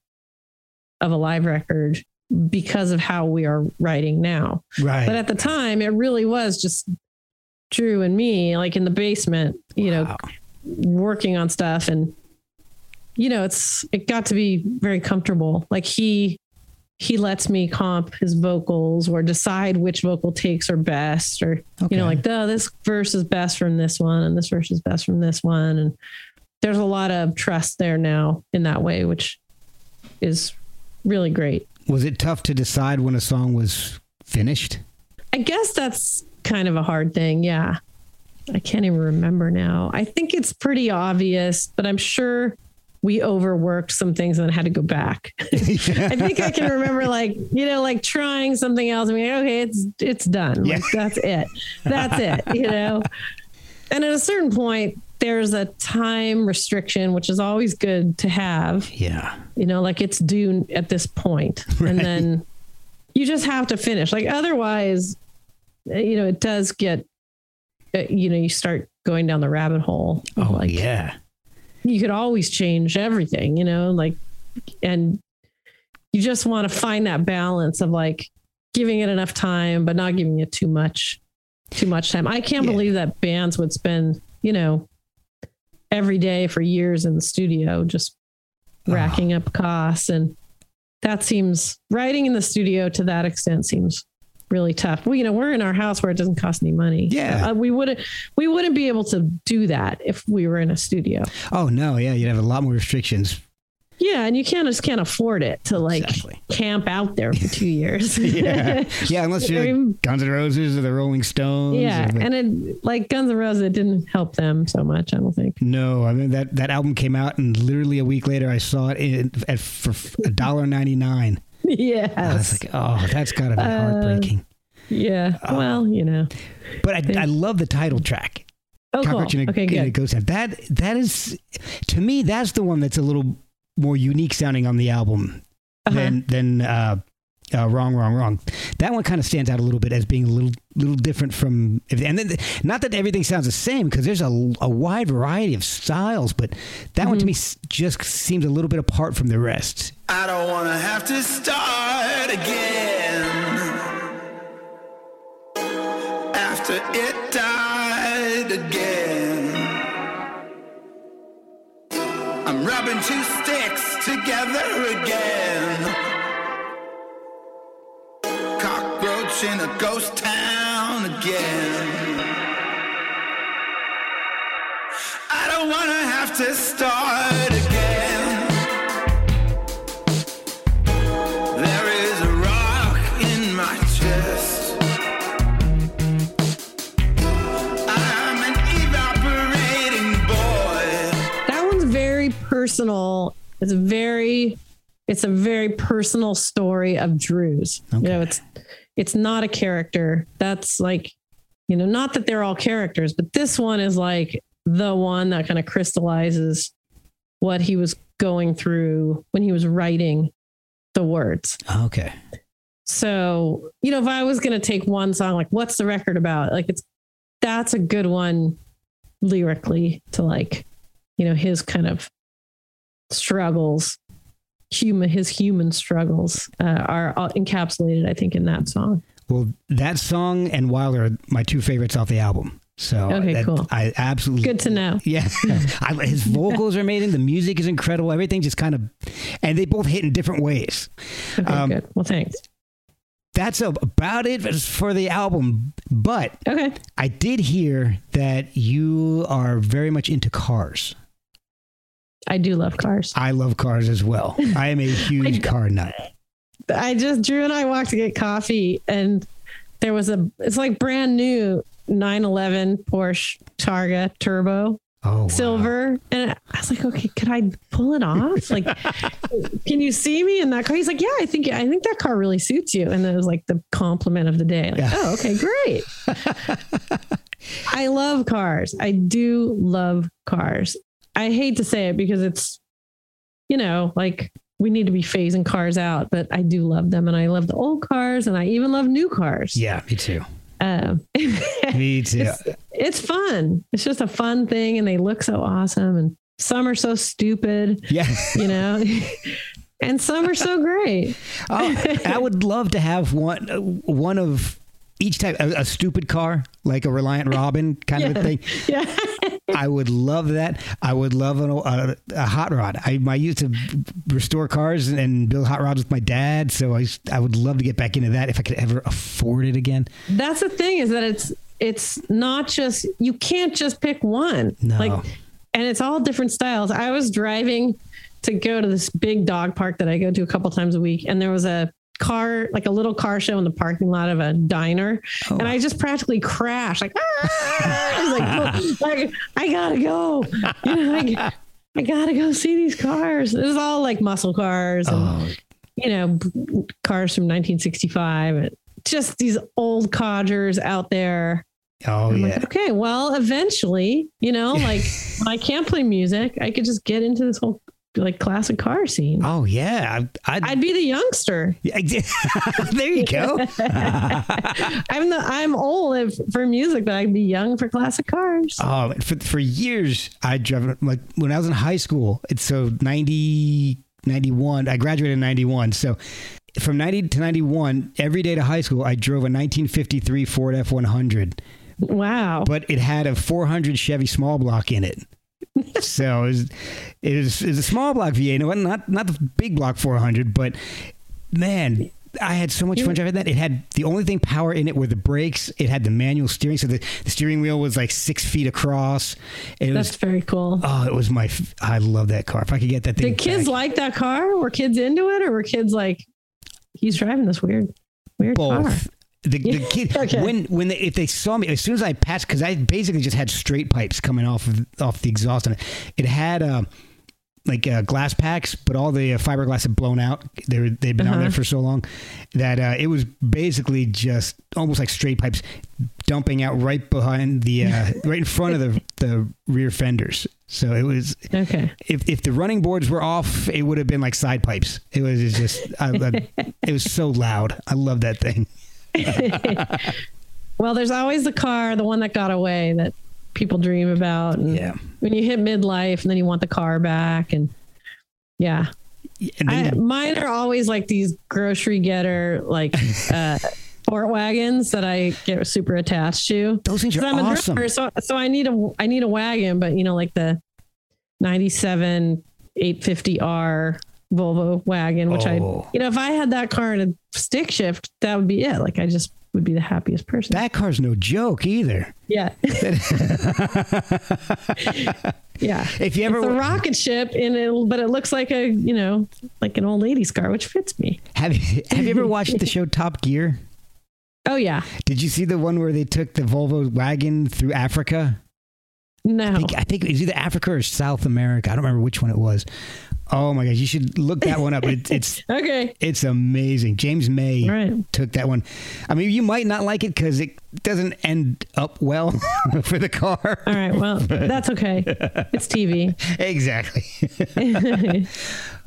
of a live record because of how we are writing now. Right. But at the time, it really was just Drew and me, like in the basement, you know, working on stuff. And, you know, it's, it got to be very comfortable. Like he, he lets me comp his vocals or decide which vocal takes are best or, you know, like, oh, this verse is best from this one and this verse is best from this one. And there's a lot of trust there now in that way, which is really great. Was it tough to decide when a song was finished? I guess that's kind of a hard thing. Yeah. I can't even remember now. I think it's pretty obvious, but I'm sure we overworked some things and then had to go back. I think I can remember like, you know, like trying something else and being like, okay, it's it's done. Like, that's it. That's it, you know. And at a certain point, there's a time restriction, which is always good to have Yeah. you know like it's due at this point and then you just have to finish like otherwise uh, you know it does get uh, you know you start going down the rabbit hole Oh, like yeah. You could always change everything you know like and you just want to find that balance of like giving it enough time but not giving it too much too much time i can't Yeah. believe that bands would spend you know every day for years in the studio just Oh. racking up costs and that seems writing in the studio to that extent seems really tough. Well, you know, we're in our house where it doesn't cost any money. Yeah. Uh, we wouldn't we wouldn't be able to do that if we were in a studio. Oh no, yeah, you'd have a lot more restrictions. Yeah, and you can't just can't afford it to like Exactly. camp out there for two years. Yeah, yeah, unless you're like Guns N' Roses or the Rolling Stones. yeah, the- and it like Guns N' Roses, it didn't help them so much. I don't think. no, I mean that that album came out, and literally a week later, I saw it in, at for a dollar ninety nine. yes. I was like, oh, that's got to be Uh, heartbreaking. yeah. well, you know. But I, I love the title track. Oh, cool. Cockroach in a, Okay, in a good. ghost house. That that is to me that's the one that's a little more unique sounding on the album Uh-huh. than than uh, uh, wrong wrong wrong. That one kind of stands out a little bit as being a little little different from and then, not that everything sounds the same because there's a, a wide variety of styles, but that one to Mm-hmm. me just seems a little bit apart from the rest. I don't wanna have to start again after it died again. I'm rubbing two sticks together again. Cockroach in a ghost town again. I don't wanna have to start again. There is a rock in my chest. I'm an evaporating boy. that one's very personal. It's very, it's a very personal story of Drew's. You know, Okay. it's it's not a character. That's like, you know, not that they're all characters, but this one is like the one that kind of crystallizes what he was going through when he was writing the words. Oh, okay. So, you know, if I was going to take one song, like, what's the record about? Like, it's that's a good one lyrically to like, you know, his kind of struggles, human, his human struggles uh, are all encapsulated, I think, in that song. Well, that song and Wilder are my two favorites off the album. So Okay, that- cool. I absolutely Good to know. Yeah, I, his vocals are amazing. The music is incredible. Everything just kind of, and they both hit in different ways. Okay, Um, good. Well, thanks. That's about it for the album. But Okay. I did hear that you are very much into cars. I do love cars. I love cars as well. I am a huge car nut. I just Drew and I walked to get coffee and there was a it's like brand new 911 Porsche Targa Turbo Oh, wow. silver and I was like okay could I pull it off like can you see me in that car he's like yeah I think I think that car really suits you and it was like the compliment of the day like Yeah. oh okay great I love cars I do love cars I hate to say it because it's you know like we need to be phasing cars out but I do love them and I love the old cars and I even love new cars Yeah, me too. um, Me too. it's, it's fun. It's just a fun thing, and they look so awesome. And some are so stupid, yeah. you know, and some are so great. Oh, I would love to have one uh, one of each type a, a stupid car like a Reliant Robin kind of a thing. Yeah, I would love that. I would love an, a, a hot rod. I, I used to restore cars and build hot rods with my dad, so I I would love to get back into that if I could ever afford it again. that's the thing is that it's it's not just you can't just pick one. No. Like, and it's all different styles. I was driving to go to this big dog park that I go to a couple times a week, and there was a car, like a little car show in the parking lot of a diner, Oh. and I just practically crashed. Like, "Ah!" I was like, like, I gotta go. You know, like, I gotta go see these cars. It was all like muscle cars and Oh, you know cars from 1965. Just these old codgers out there. oh I'm yeah. like, okay, well, eventually, you know, like I can't play music, I could just get into this whole like classic car scene. Oh yeah. I, I'd, I'd be the youngster. There you go. I'm the I'm old if, for music, but I'd be young for classic cars. Oh, for, for years, I drove like when I was in high school. It's so 90, 91. I graduated in 91. So from 90 to 91, every day to high school, I drove a 1953 Ford F 100, Wow. but it had a 400 Chevy small block in it. So it was, it was, it was a small block V8. No, not, not the big block 400, but man. I had so much fun driving that. It had the only thing power in it were the brakes. It had the manual steering, so the, the steering wheel was like six feet across. It was That's very cool. Oh, it was my. f- I love that car. If I could get that thing. Did kids back. like that car? Were kids into it, or were kids like, he's driving this weird, weird car? The, the kid Okay. when when they, if they saw me as soon as I passed because I basically just had straight pipes coming off of off the exhaust and it had uh, like uh, glass packs but all the uh, fiberglass had blown out they were, they'd been on Uh-huh. there for so long that uh, it was basically just almost like straight pipes dumping out right behind the uh, right in front of the the rear fenders so it was Okay. if if the running boards were off, it would have been like side pipes. It was just, I, I- it was so loud. I love that thing. Well, there's always the car, the one that got away that people dream about. And Yeah. when you hit midlife and then you want the car back. And yeah, And I, mine are always like these grocery getter, like, uh, sport wagons that I get super attached to. those things are I'm awesome. a drummer, so so I need a I need a wagon, but you know, like the '97 850R Volvo wagon, which Oh. I, you know, if I had that car in a stick shift, that would be it. Like I just would be the happiest person. That car's no joke either. yeah, yeah. If you ever It's a rocket ship in it, but it looks like a you know like an old lady's car, which fits me. have you, have you ever watched the show Top Gear? Oh yeah, Did you see the one where they took the Volvo wagon through Africa? I no, think, I think it was either Africa or South America. I don't remember which one it was. Oh my gosh, you should look that one up. It, it's okay, it's amazing. James May right. took that one. I mean, you might not like it because it doesn't end up well for the car. all right. Well, that's okay. It's TV. exactly.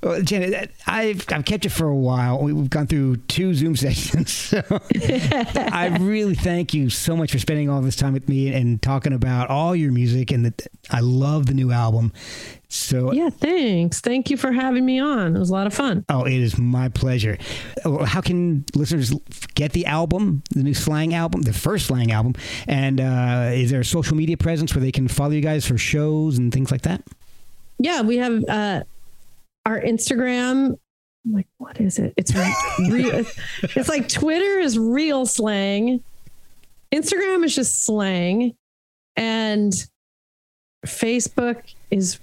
Well, Janet, I've I've kept you for a while. We've gone through two Zoom sessions. So I really thank you so much for spending all this time with me and talking about all your music. And that I love the new album. So Yeah, thanks. Thank you for having me on. It was a lot of fun. Oh, it is my pleasure. How can listeners get the album, the new Slang album, the first Slang album? And uh, is there a social media presence where they can follow you guys for shows and things like that? Yeah, we have uh, our Instagram. I'm like, what is it? It's real. it's like Twitter is real slang. Instagram is just slang, and Facebook is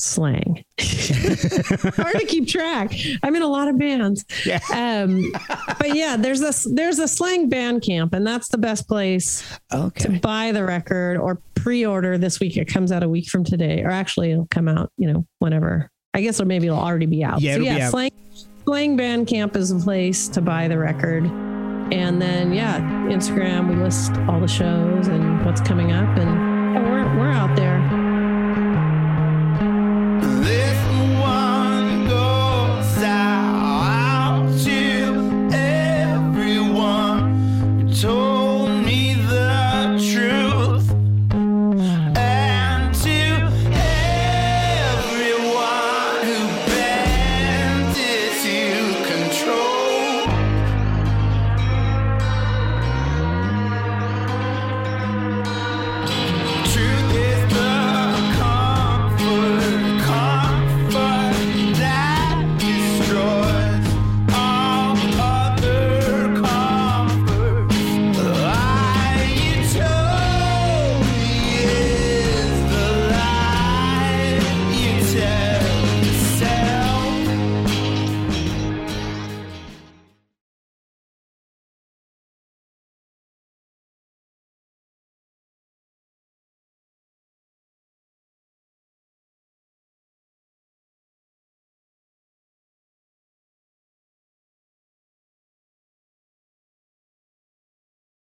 slang. Hard to keep track. I'm in a lot of bands. Yeah. Um, but yeah, there's a there's a slang Bandcamp, and that's the best place to buy the record or pre-order this week. It comes out a week from today, or actually, it'll come out, you know, whenever. I guess, or maybe it'll already be out. Yeah, so yeah, out. slang slang Bandcamp is a place to buy the record, and then yeah, Instagram we list all the shows and what's coming up, and we're we're out there.